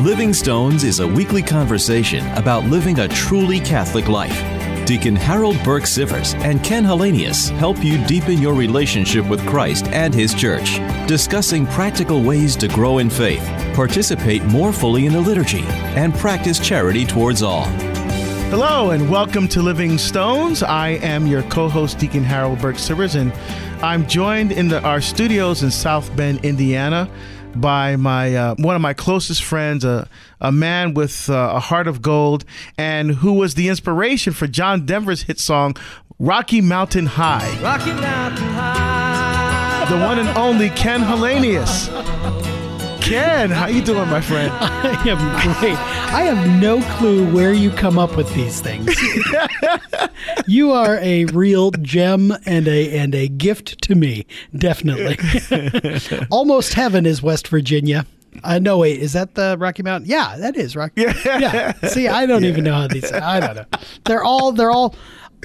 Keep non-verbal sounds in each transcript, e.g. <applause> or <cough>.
Living Stones is a weekly conversation about living a truly Catholic life. Deacon Harold Burke Sivers and Ken Hallenius help you deepen your relationship with Christ and His Church, discussing practical ways to grow in faith, participate more fully in the liturgy, and practice charity towards all. Hello and welcome to Living Stones. I am your co-host Deacon Harold Burke Sivers, and I'm joined in the, our studios in South Bend, Indiana, by my uh, one of my closest friends, a a man with uh, a heart of gold, and who was the inspiration for John Denver's hit song "Rocky Mountain High." Rocky Mountain High. The one and only Ken Hallenius. Ken, how you doing, my friend? <laughs> I am great. I have no clue where you come up with these things. <laughs> you are a real gem and a and a gift to me, definitely. <laughs> Almost heaven is West Virginia. Uh, no, wait, is that the Rocky Mountain? Yeah, that is Rocky. Yeah. yeah. See, I don't even know how these. I don't know. They're all. They're all.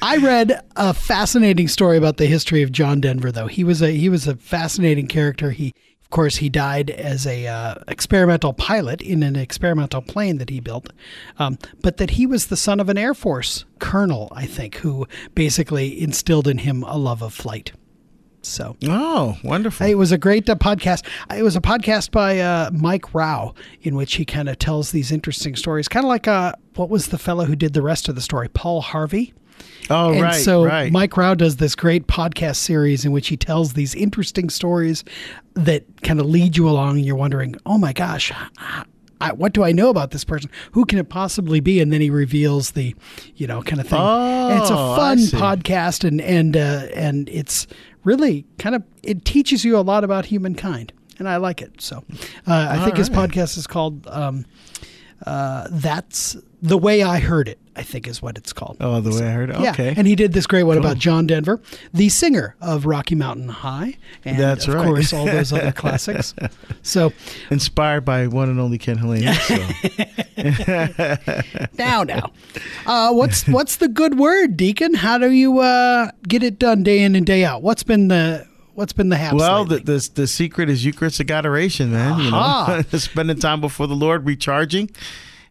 I read a fascinating story about the history of John Denver, though. He was a he was a fascinating character. He of course, he died as a uh, experimental pilot in an experimental plane that he built, um, but that he was the son of an Air Force colonel, I think, who basically instilled in him a love of flight. So, oh, wonderful! It was a great uh, podcast. It was a podcast by uh, Mike Rowe in which he kind of tells these interesting stories, kind of like uh, what was the fellow who did the rest of the story, Paul Harvey. Oh, and right. So right. Mike Rowe does this great podcast series in which he tells these interesting stories that kind of lead you along, and you're wondering, oh my gosh. I, what do I know about this person? Who can it possibly be? And then he reveals the, you know, kind of thing. Oh, and it's a fun podcast, and and uh, and it's really kind of it teaches you a lot about humankind, and I like it. So, uh, I All think his podcast is called um, uh, "That's the Way I Heard It." I think is what it's called. Oh, the way I heard it. Yeah, Okay. and he did this great one about John Denver, the singer of Rocky Mountain High, and That's of right. course all those other <laughs> classics. So Inspired by one and only Ken Hallenius. So. <laughs> now, now, uh, what's what's the good word, Deacon? How do you uh, get it done day in and day out? What's been the what's been the haps Well, the, the the secret is Eucharistic adoration, man. You know, <laughs> spending time before the Lord, recharging.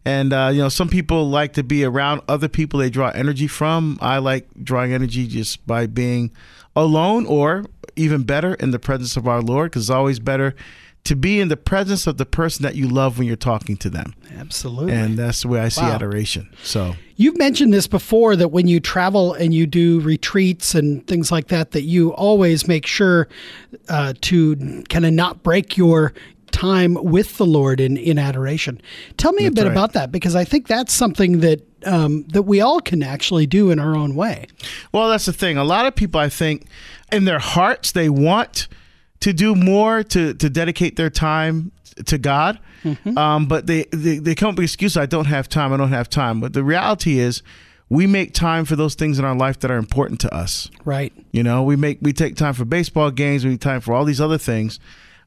And uh, you know, some people like to be around other people they draw energy from. I like drawing energy just by being alone, or even better, in the presence of our Lord, because it's always better to be in the presence of the person that you love when you're talking to them. Absolutely. And that's the way I see Wow. adoration. So You've mentioned this before that when you travel and you do retreats and things like that, that you always make sure uh, to kind of not break your time with the Lord in, in adoration. Tell me a bit right. about that because I think that's something that um, that we all can actually do in our own way. Well, that's the thing. A lot of people, I think, in their hearts, they want to do more to to dedicate their time to God, um, but they, they they come up with excuses. I don't have time. I don't have time. But the reality is, we make time for those things in our life that are important to us. Right. You know, we make we take time for baseball games, we take time for all these other things.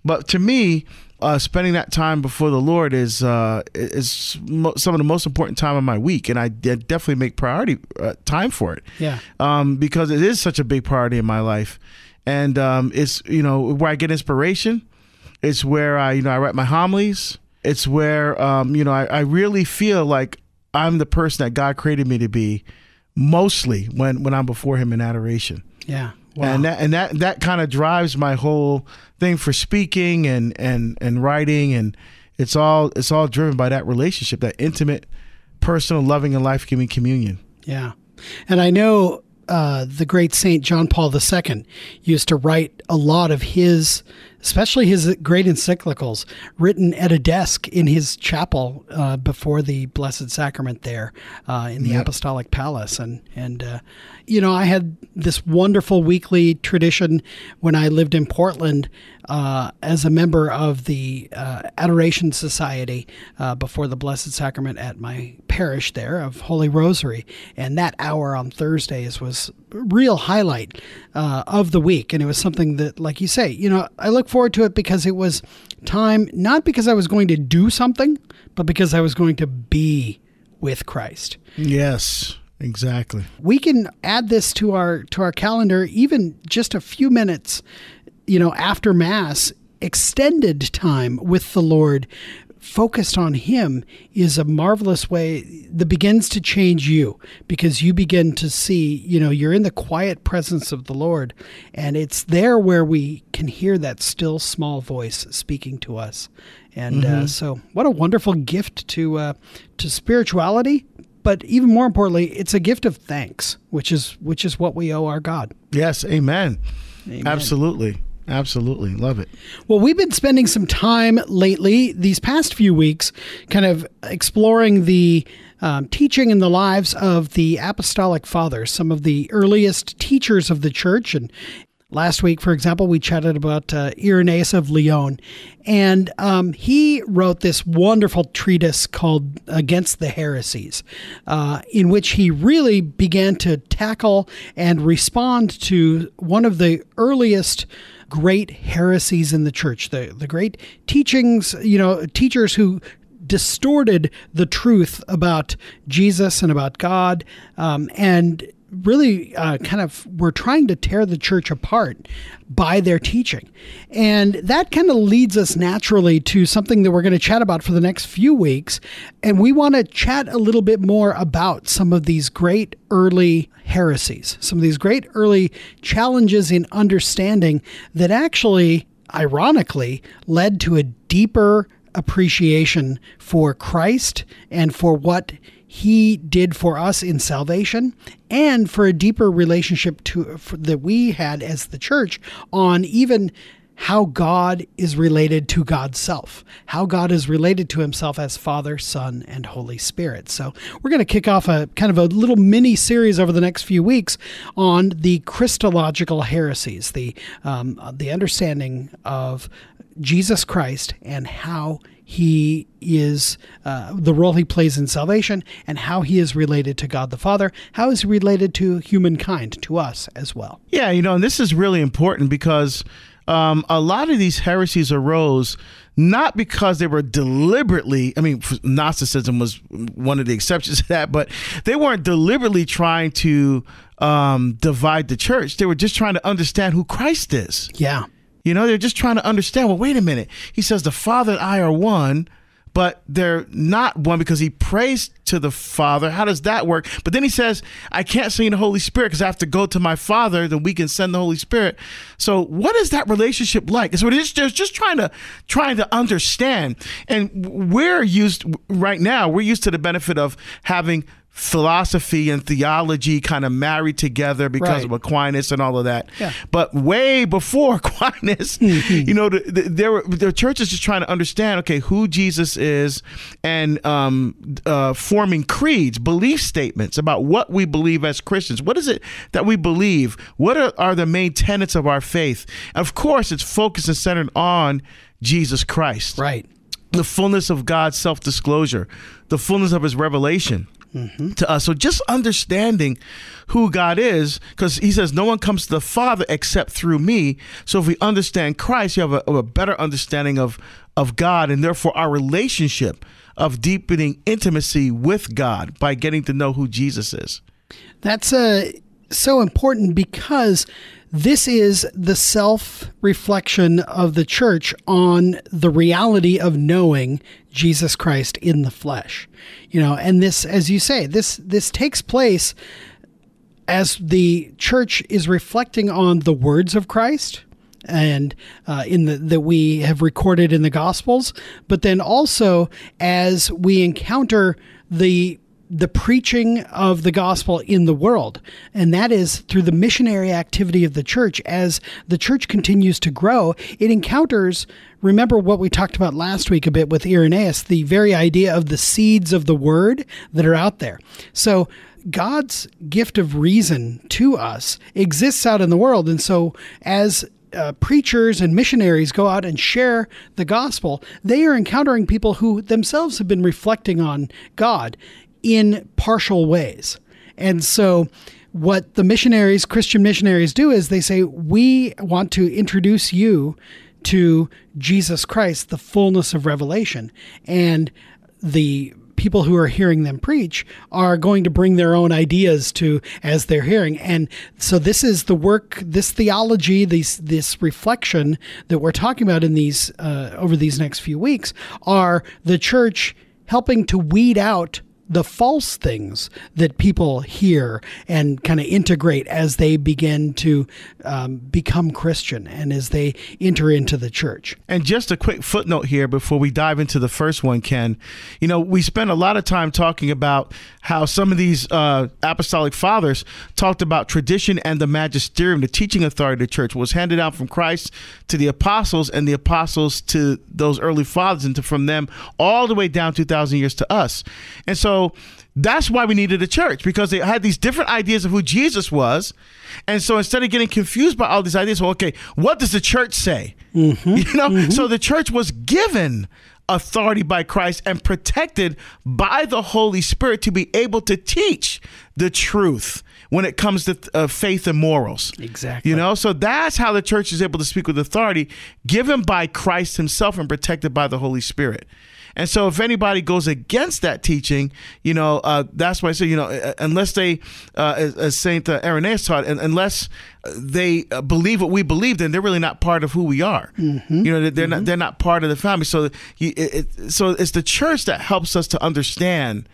But to me, uh, spending that time before the Lord is uh, is mo- some of the most important time of my week, and I de- definitely make priority uh, time for it. Yeah. um, because it is such a big priority in my life, and um, it's you know where I get inspiration. It's where I you know I write my homilies. It's where um, you know I, I really feel like I'm the person that God created me to be, mostly when when I'm before Him in adoration. Yeah. Wow. And that and that that kind of drives my whole thing for speaking and and and writing and it's all it's all driven by that relationship, that intimate, personal, loving, and life giving communion. Yeah. And I know uh, the great Saint John Paul II used to write a lot of his, especially his great encyclicals, written at a desk in his chapel uh, before the Blessed Sacrament there uh, in the Apostolic Palace. And, and uh, you know, I had this wonderful weekly tradition when I lived in Portland uh, as a member of the uh, Adoration Society uh, before the Blessed Sacrament at my parish there of Holy Rosary. And that hour on Thursdays was a real highlight uh, of the week. And it was something that, like you say, you know, I look forward to it because it was time, not because I was going to do something, but because I was going to be with Christ Yes, exactly. we can add this to our to our calendar even just a few minutes you know after mass extended time with the lord focused on him is a marvelous way that begins to change you because you begin to see you know you're in the quiet presence of the lord and it's there where we can hear that still small voice speaking to us and uh, so what a wonderful gift to uh, to spirituality but even more importantly it's a gift of thanks which is which is what we owe our god Yes, amen. Amen. Absolutely. Absolutely. Love it. Well, we've been spending some time lately, these past few weeks, kind of exploring the um, teaching and the lives of the apostolic fathers, some of the earliest teachers of the church. And last week, for example, we chatted about uh, Irenaeus of Lyon. And um, he wrote this wonderful treatise called Against the Heresies, uh, in which he really began to tackle and respond to one of the earliest great heresies in the church, the, the great teachings, you know, teachers who distorted the truth about Jesus and about God, um, and really uh, kind of were trying to tear the church apart by their teaching. And that kind of leads us naturally to something that we're going to chat about for the next few weeks. And we want to chat a little bit more about some of these great early heresies, some of these great early challenges in understanding that actually, ironically, led to a deeper appreciation for Christ and for what he did for us in salvation and for a deeper relationship to for, that we had as the church on even how God is related to God's self, how God is related to himself as Father, Son, and Holy Spirit. So, we're going to kick off a kind of a little mini series over the next few weeks on the Christological heresies, the, um, the understanding of Jesus Christ and how he is uh, the role he plays in salvation and how he is related to God the Father, how is he related to humankind, to us as well. Yeah, you know, and this is really important because um, a lot of these heresies arose not because they were deliberately, I mean, Gnosticism was one of the exceptions to that, but they weren't deliberately trying to um, divide the church. They were just trying to understand who Christ is. Yeah. You know, they're just trying to understand. Well, wait a minute. He says the Father and I are one, but they're not one because he prays to the Father. How does that work? But then he says, I can't send the Holy Spirit because I have to go to my Father, then we can send the Holy Spirit. So what is that relationship like? So it's just, just trying to trying to understand. And we're used right now, we're used to the benefit of having philosophy and theology kind of married together because Right. of Aquinas and all of that. Yeah. But way before <laughs> Aquinas, you know, the, the, there were the church is just trying to understand, okay, who Jesus is, and um, uh, forming creeds, belief statements about what we believe as Christians. What is it that we believe? What are, are the main tenets of our faith? Of course, it's focused and centered on Jesus Christ Right. the fullness of God's self disclosure, the fullness of his revelation. To us. So just understanding who God is, because he says, No one comes to the Father except through me. So if we understand Christ, you have a, a better understanding of, of God and therefore our relationship of deepening intimacy with God by getting to know who Jesus is. That's uh, so important because this is the self reflection of the church on the reality of knowing Jesus Christ in the flesh. You know, and this, as you say, this this takes place as the church is reflecting on the words of Christ and uh, in the that we have recorded in the Gospels, but then also as we encounter the the preaching of the gospel in the world, and that is through the missionary activity of the church. As the church continues to grow, it encounters. Remember what we talked about last week a bit with Irenaeus, the very idea of the seeds of the word that are out there. So God's gift of reason to us exists out in the world. And so, as uh, preachers and missionaries go out and share the gospel, they are encountering people who themselves have been reflecting on God in partial ways. And so, what the missionaries, Christian missionaries, do is they say, We want to introduce you to Jesus Christ, the fullness of revelation. And the people who are hearing them preach are going to bring their own ideas to as they're hearing. And so this is the work, this theology, this this reflection that we're talking about in these uh, over these next few weeks are the church helping to weed out the false things that people hear and kind of integrate as they begin to um, become Christian and as they enter into the church. And just a quick footnote here before we dive into the first one, Ken. You know, we spent a lot of time talking about how some of these uh, apostolic fathers talked about tradition and the magisterium, the teaching authority of the church, was handed down from Christ to the apostles and the apostles to those early fathers and to from them all the way down 2,000 years to us. And so that's why we needed a church because they had these different ideas of who Jesus was. And so instead of getting confused by all these ideas, well, okay, what does the church say? Mm-hmm, <laughs> you know, mm-hmm. so the church was given authority by Christ and protected by the Holy Spirit to be able to teach the truth when it comes to uh, faith and morals. Exactly. You know, so that's how the church is able to speak with authority given by Christ himself and protected by the Holy Spirit. And so, if anybody goes against that teaching, you know, uh, that's why I say, you know, uh, unless they, uh, as, as, Saint uh, Irenaeus taught, unless they uh, believe what we believe, then they're really not part of who we are. Mm-hmm. You know, they're mm-hmm. not they're not part of the family. So, it, it, so it's the church that helps us to understand.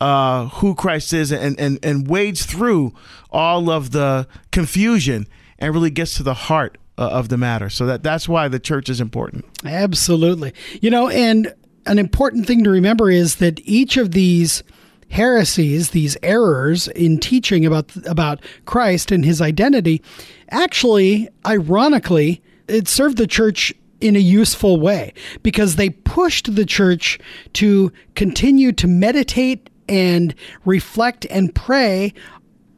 Uh, who Christ is and, and, and wades through all of the confusion and really gets to the heart uh, of the matter. So that that's why the church is important. Absolutely. You know, and an important thing to remember is that each of these heresies, these errors in teaching about about Christ and his identity, actually, ironically, it served the church in a useful way because they pushed the church to continue to meditate and reflect and pray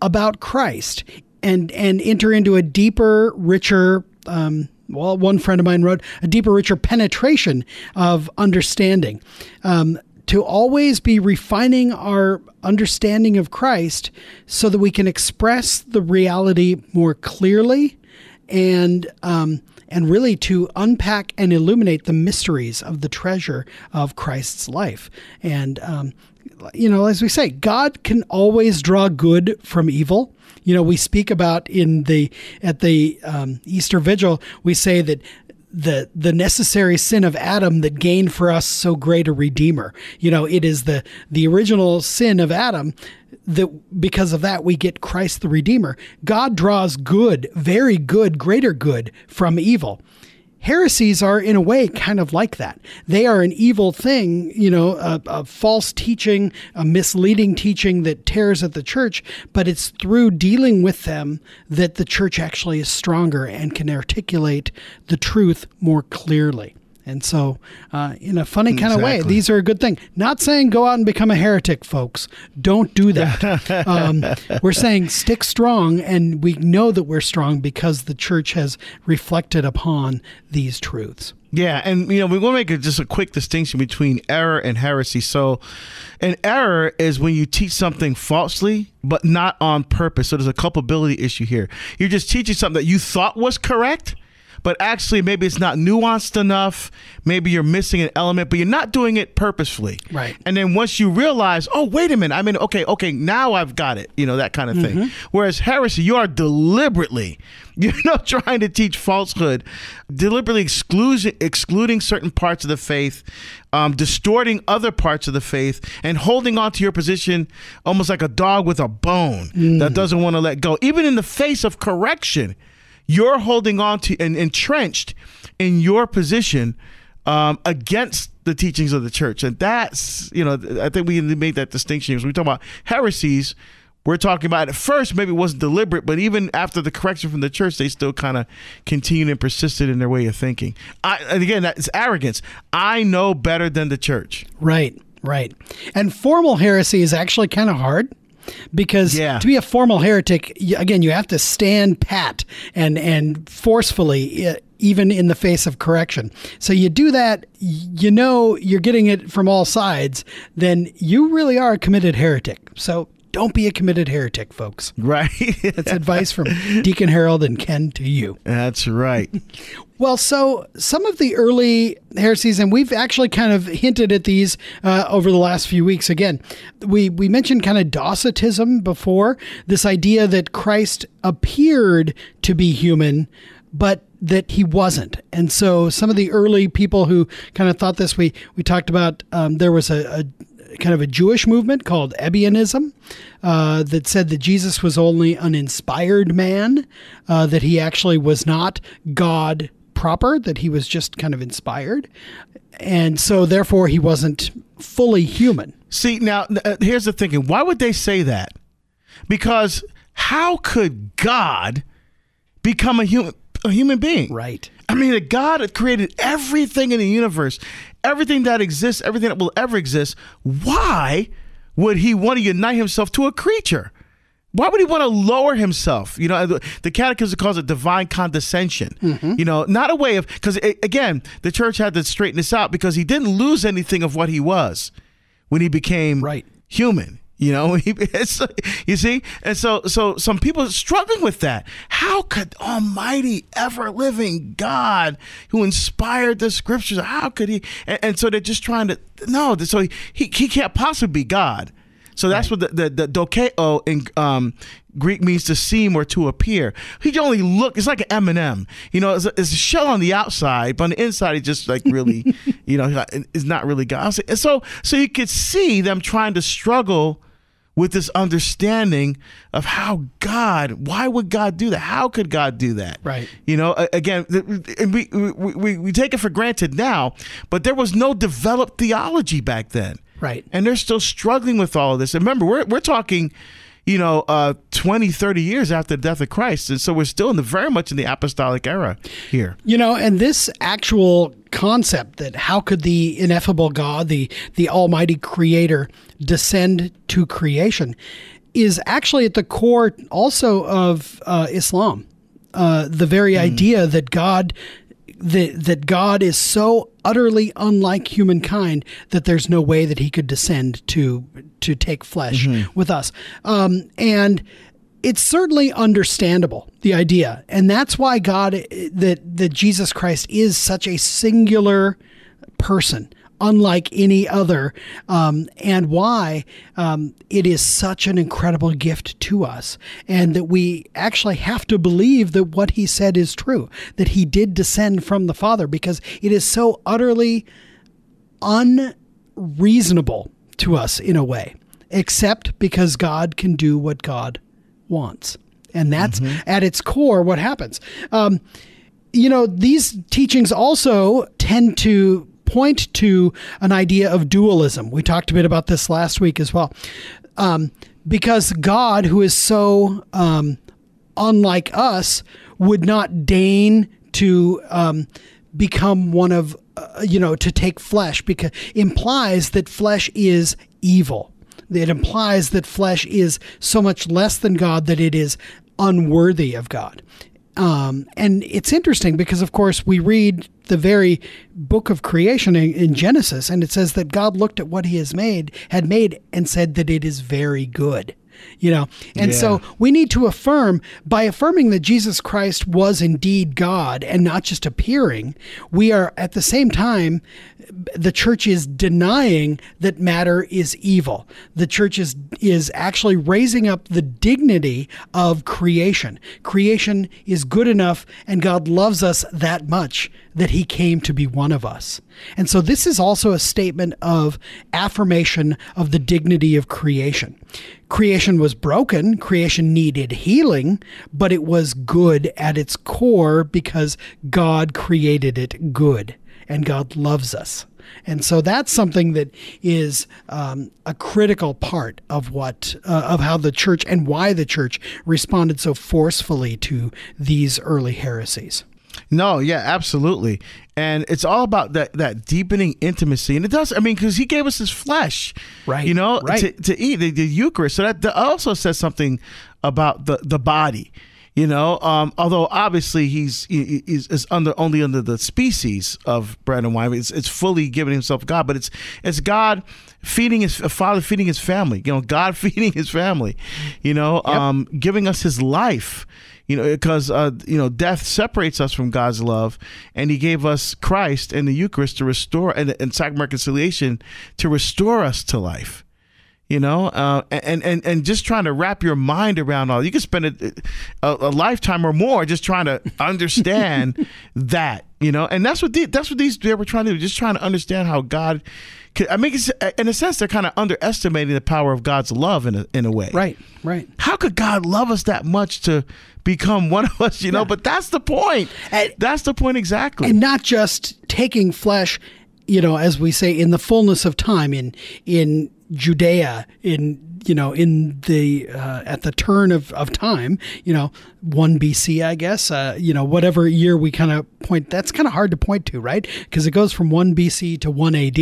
about Christ and and enter into a deeper, richer um, well, one friend of mine wrote, a deeper, richer penetration of understanding. Um, to always be refining our understanding of Christ so that we can express the reality more clearly and um, and really to unpack and illuminate the mysteries of the treasure of Christ's life. And um, you know, as we say, God can always draw good from evil you know, we speak about in the at the um, Easter Vigil, we say that the the necessary sin of Adam that gained for us so great a redeemer. You know, it is the the original sin of Adam that because of that we get Christ the redeemer. God draws good, very good, greater good from evil heresies are in a way kind of like that. They are an evil thing, you know, a, a, false teaching, a misleading teaching that tears at the church, but it's through dealing with them that the church actually is stronger and can articulate the truth more clearly. And so, uh, in a funny kind exactly. of way, these are a good thing. Not saying go out and become a heretic, folks. Don't do that. <laughs> um, we're saying stick strong, and we know that we're strong because the church has reflected upon these truths. Yeah, and you know we want to make a, just a quick distinction between error and heresy. So, an error is when you teach something falsely, but not on purpose. So there's a culpability issue here. You're just teaching something that you thought was correct, but actually maybe it's not nuanced enough. Maybe you're missing an element, but you're not doing it purposefully. Right. And then once you realize, oh, wait a minute, I mean, okay, okay, now I've got it, you know, that kind of thing. Mm-hmm. Whereas heresy, you are deliberately, <laughs> you know, trying to teach falsehood, deliberately excluding excluding certain parts of the faith, um, distorting other parts of the faith, and holding on to your position almost like a dog with a bone mm. that doesn't want to let go, even in the face of correction you're holding on to and entrenched in your position um, against the teachings of the church. And that's, you know, I think we make that distinction. When we talk about heresies, we're talking about at first maybe it wasn't deliberate, but even after the correction from the church, they still kind of continued and persisted in their way of thinking. I, and again, that's arrogance. I know better than the church. Right, right. And formal heresy is actually kind of hard because yeah. to be a formal heretic, again, you have to stand pat and and forcefully. Uh, even in the face of correction. So you do that, you know you're getting it from all sides, then you really are a committed heretic. So don't be a committed heretic, folks. Right. <laughs> That's advice from Deacon Harold and Ken to you. That's right. <laughs> Well, so some of the early heresies, and we've actually kind of hinted at these uh, over the last few weeks. Again, we we mentioned kind of Docetism before. This idea that Christ appeared to be human, but that he wasn't. And so some of the early people who kind of thought this, we we talked about. Um, there was a, a kind of a Jewish movement called Ebionism uh, that said that Jesus was only an inspired man, uh, that he actually was not God proper, that he was just kind of inspired. And so therefore he wasn't fully human. See, now uh, here's the thinking. Why would they say that? Because how could God become a human a human being? Right. I mean, that God had created everything in the universe, everything that exists, everything that will ever exist. Why would he want to unite himself to a creature? Why would he want to lower himself? You know, the catechism calls it divine condescension. Mm-hmm. You know, not a way of, because again, the church had to straighten this out because he didn't lose anything of what he was when he became right. human. You know, <laughs> you see, and so so some people are struggling with that. How could Almighty, ever living God, who inspired the Scriptures, how could he? And, and so they're just trying to no. So he he, he can't possibly be God. So that's right. what the the, the dokeo in um, Greek means to seem or to appear. He only look. It's like an M&M. You know, it's a, it's a, shell on the outside, but on the inside, he just like really, <laughs> you know, is not really God. And so so you could see them trying to struggle with this understanding of how God, why would God do that? How could God do that? Right. You know, again, we, we, we, we take it for granted now, but there was no developed theology back then. Right. And they're still struggling with all of this. And remember, we're, we're talking, you know, uh, 20, 30 years after the death of Christ. And so we're still in the very much in the apostolic era here. You know, and this actual concept that how could the ineffable God, the the almighty creator descend to creation is actually at the core also of uh, Islam. Uh, the very mm. idea that God that that God is so utterly unlike humankind that there's no way that he could descend to to take flesh mm-hmm. with us. Um, and it's certainly understandable the idea, and that's why God that that Jesus Christ is such a singular person unlike any other, um, and why um, it is such an incredible gift to us, and that we actually have to believe that what he said is true, that he did descend from the Father, because it is so utterly unreasonable to us in a way, except because God can do what God wants. And that's mm-hmm. at its core what happens. Um, you know, these teachings also tend to point to an idea of dualism. We talked a bit about this last week as well. Um, because God, who is so um, unlike us, would not deign to um, become one of, uh, you know, to take flesh, because implies that flesh is evil. It implies that flesh is so much less than God that it is unworthy of God. Um, and it's interesting because, of course, we read the very book of creation in, in, Genesis, and it says that God looked at what He has made, had made, and said that it is very good. You know, and yeah. so we need to affirm by affirming that Jesus Christ was indeed God and not just appearing. We are at the same time the church is denying that matter is evil. The church is is actually raising up the dignity of creation. Creation is good enough and God loves us that much that he came to be one of us. And so this is also a statement of affirmation of the dignity of creation. Creation was broken, creation needed healing, but it was good at its core because God created it good and God loves us. And so that's something that is um, a critical part of what uh, of how the church and why the church responded so forcefully to these early heresies. No, yeah, absolutely. And it's all about that that deepening intimacy. And it does, I mean, because he gave us his flesh, right? You know, right. To, to eat the, the Eucharist. So that, that also says something about the, the body You know, um, although obviously he's he, he's under only under the species of bread and wine. It's, it's fully giving himself God, but it's it's God feeding his a father feeding his family. You know, God <laughs> feeding his family. You know, um, giving us his life. You know, because uh, you know death separates us from God's love, and He gave us Christ and the Eucharist to restore and, and sacrament reconciliation to restore us to life you know uh, and and and just trying to wrap your mind around all you can spend a, a, a lifetime or more just trying to <laughs> understand that you know and that's what the, that's what these they were trying to do just trying to understand how god could, i mean it's, in a sense they're kind of underestimating the power of god's love in a, in a way. Right, right. how could god love us that much to become one of us you know? But that's the point. And- that's the point exactly. And not just taking flesh you know as we say in the fullness of time in in judea in you know in the uh, at the turn of, of time you know 1 bc i guess uh, you know whatever year we kind of point that's kind of hard to point to right? Because it goes from 1 bc to 1 ad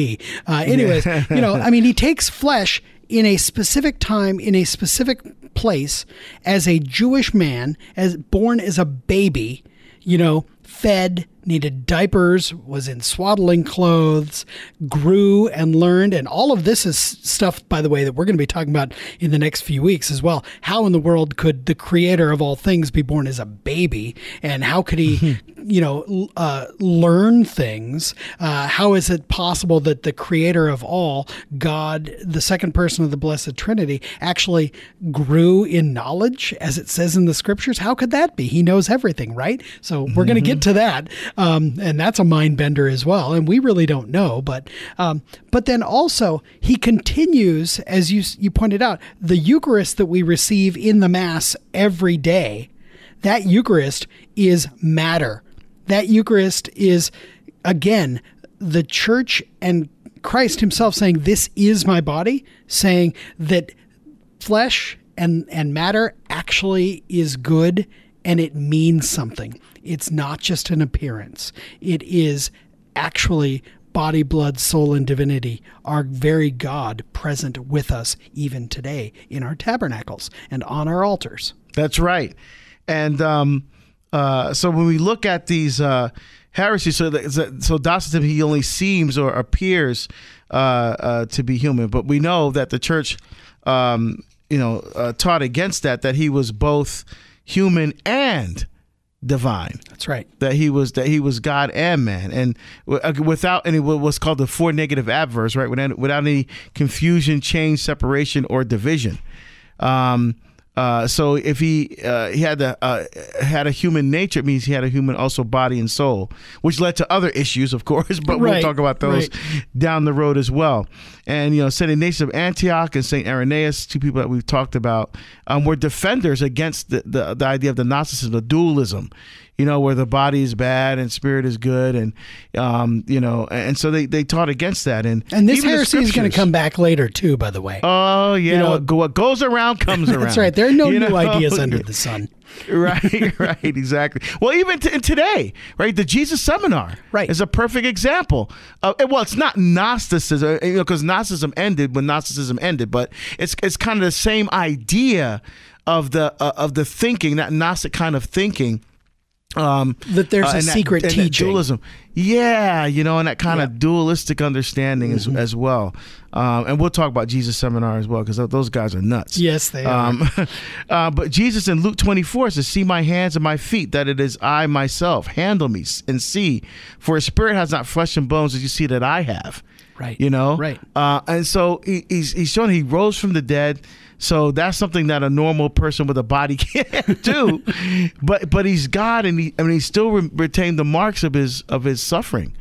uh, anyways <laughs> you know i mean he takes flesh in a specific time in a specific place as a jewish man as born as a baby you know, fed, needed diapers, was in swaddling clothes, grew and learned. And all of this is stuff, by the way, that we're going to be talking about in the next few weeks as well. How in the world could the creator of all things be born as a baby? And how could he, <laughs> you know, uh, learn things? Uh, how is it possible that the creator of all, God, the second person of the Blessed Trinity, actually grew in knowledge, as it says in the scriptures? How could that be? He knows everything, right? So we're going to get to that, um, and that's a mind bender as well. And we really don't know, but um, but then also he continues, as you you pointed out, the Eucharist that we receive in the Mass every day. That Eucharist is matter. That Eucharist is again the Church and Christ Himself saying, "This is my body," saying that flesh and and matter actually is good and it means something. It's not just an appearance. It is actually body, blood, soul, and divinity, our very God present with us even today in our tabernacles and on our altars. That's right. And um, uh, so when we look at these uh, heresies, so that, so Docetism, he only seems or appears uh, uh, to be human, but we know that the church, um, you know, uh, taught against that, that he was both human and divine That's right. that he was that he was God and man, and uh, without any what's called the four negative adverbs, right? Without, without any confusion, change, separation, or division. Um, uh, so if he uh, he had the uh, had a human nature, it means he had a human also body and soul, which led to other issues, of <laughs> course. But we'll talk about those right. down the road as well. And you know, Saint Ignatius of Antioch and Saint Irenaeus, two people that we've talked about, um, were defenders against the, the the idea of the Gnosticism, the dualism. You know, where the body is bad and spirit is good, and um, you know, and so they, they taught against that. And And this heresy is going to come back later too, by the way. Oh yeah, know- what, what goes around comes <laughs> around. That's right. There are no You new know? ideas <laughs> under the sun. right, <laughs> right, exactly. Well, even t- today, right, the Jesus Seminar, Right. is a perfect example. Of, well, it's not Gnosticism, you know, because Gnosticism ended when Gnosticism ended, but it's it's kind of the same idea of the uh, of the thinking, that Gnostic kind of thinking. Um, That there's a and secret and teaching. dualism. Yeah, you know, and that kind of dualistic understanding Mm-hmm. as, as well. Um, and we'll talk about Jesus Seminar as well because those guys are nuts. Yes, they are. Um, <laughs> uh, but Jesus in Luke 24 says, See my hands and my feet, that it is I myself. Handle me and see. For a spirit has not flesh and bones as you see that I have. Right. You know? Right. Uh, and so he, he's, he's showing he rose from the dead. So that's something that a normal person with a body <laughs> can't do. but but he's God and he I mean he still re- retained the marks of his of his suffering.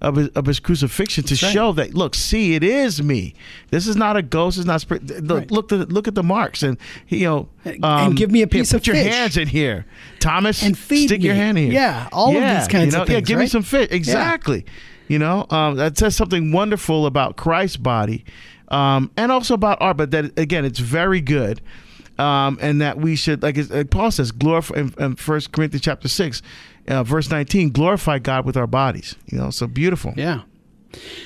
Of his, of his crucifixion to right. show that look see it is me this is not a ghost it's not spirit look Right. look at look at the marks and you know And give me a piece put of your fish. hands in here Thomas And feed stick your hand in here Yeah, all of these kinds you know, of yeah things, give me some fish exactly you know um, that says something wonderful about Christ's body um, and also about our but that again it's very good um, and that we should like, like Paul says glorify in, in 1 Corinthians chapter 6 uh, verse 19 glorify God with our bodies you know so beautiful Yeah.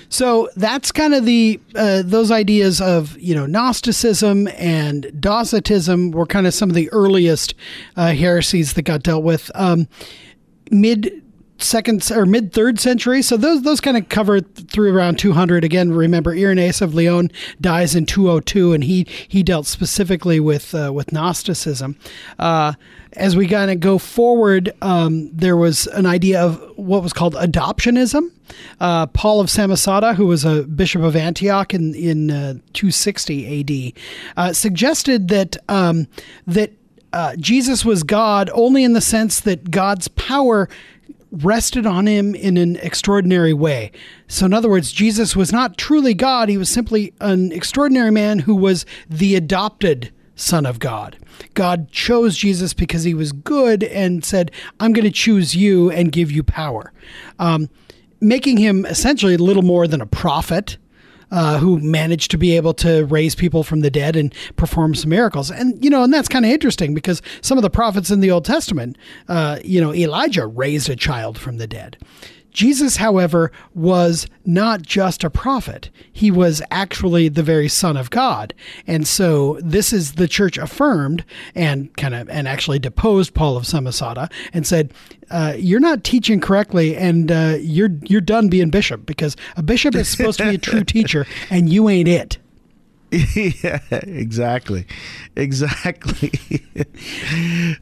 So that's kind of the uh, those ideas of you know Gnosticism and Docetism were kind of some of the earliest uh, heresies that got dealt with. Um, mid second or mid third century. So those those kind of cover through around 200. Again, remember Irenaeus of Lyon dies in 202, and he he dealt specifically with uh, with Gnosticism. Uh, as we kind of go forward, um, there was an idea of what was called adoptionism. Uh, Paul of Samosata, who was a bishop of Antioch in in uh, 260 A.D., uh, suggested that um, that uh, Jesus was God only in the sense that God's power rested on him in an extraordinary way. So, in other words, Jesus was not truly God, he was simply an extraordinary man who was the adopted Son of God. God chose Jesus because he was good and said, I'm going to choose you and give you power. Um, making him essentially a little more than a prophet uh, who managed to be able to raise people from the dead and perform some miracles. And, you know, and that's kind of interesting because some of the prophets in the Old Testament, uh, you know, Elijah raised a child from the dead. Jesus, however, was not just a prophet. He was actually the very son of God. And so this is the church affirmed and kind of and actually deposed Paul of Samosata and said, uh, you're not teaching correctly and uh, you're you're done being bishop because a bishop is supposed to be a true <laughs> teacher and you ain't it. <laughs> yeah, exactly, exactly. <laughs>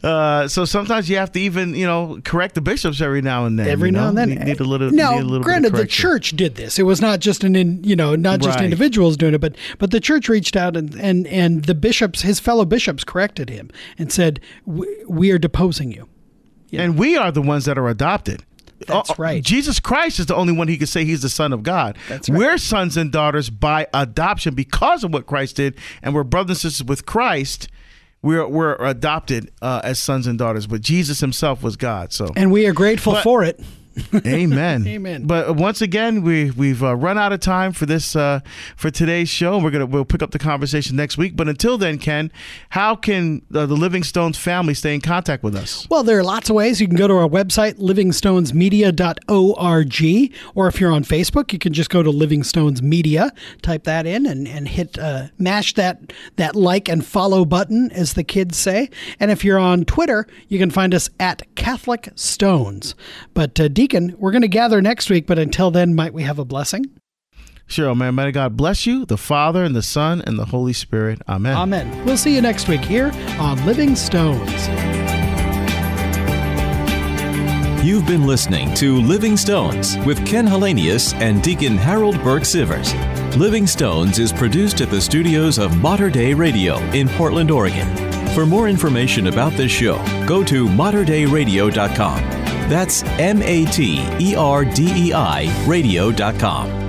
uh, so sometimes you have to even, you know, correct the bishops every now and then. Every you now and then. need, need a little. Now, a little granted, the church did this. It was not just an, in, you know, not just Right. individuals doing it, but but the church reached out and and and the bishops, his fellow bishops, corrected him and said, "We, we are deposing you." and we are the ones that are adopted. That's Uh, right. Jesus Christ is the only one he could say he's the Son of God. That's right. We're sons and daughters by adoption because of what Christ did, and we're brothers and sisters with Christ. We're we're adopted uh, as sons and daughters, but Jesus Himself was God. So And we are grateful But- for it. Amen. <laughs> Amen. But once again, we we've uh, run out of time for this uh, for today's show. We're gonna we'll pick up the conversation next week. But until then, Ken, how can uh, the Living Stones family stay in contact with us? Well, there are lots of ways. You can go to our website, livingstonesmedia.org, or if you're on Facebook, you can just go to Living Stones Media, type that in, and, and hit uh, mash that that like and follow button, as the kids say. And if you're on Twitter, you can find us at Catholic Stones. But uh, Deacon, we're going to gather next week. But until then, might we have a blessing? Sure, man. May God bless you, the Father and the Son and the Holy Spirit. Amen. Amen. We'll see you next week here on Living Stones. You've been listening to Living Stones with Ken Hallenius and Deacon Harold Burke Sivers. Living Stones is produced at the studios of Mater Dei Radio in Portland, Oregon. For more information about this show, go to materdeiradio.com. That's M A T E R D E I radio.com.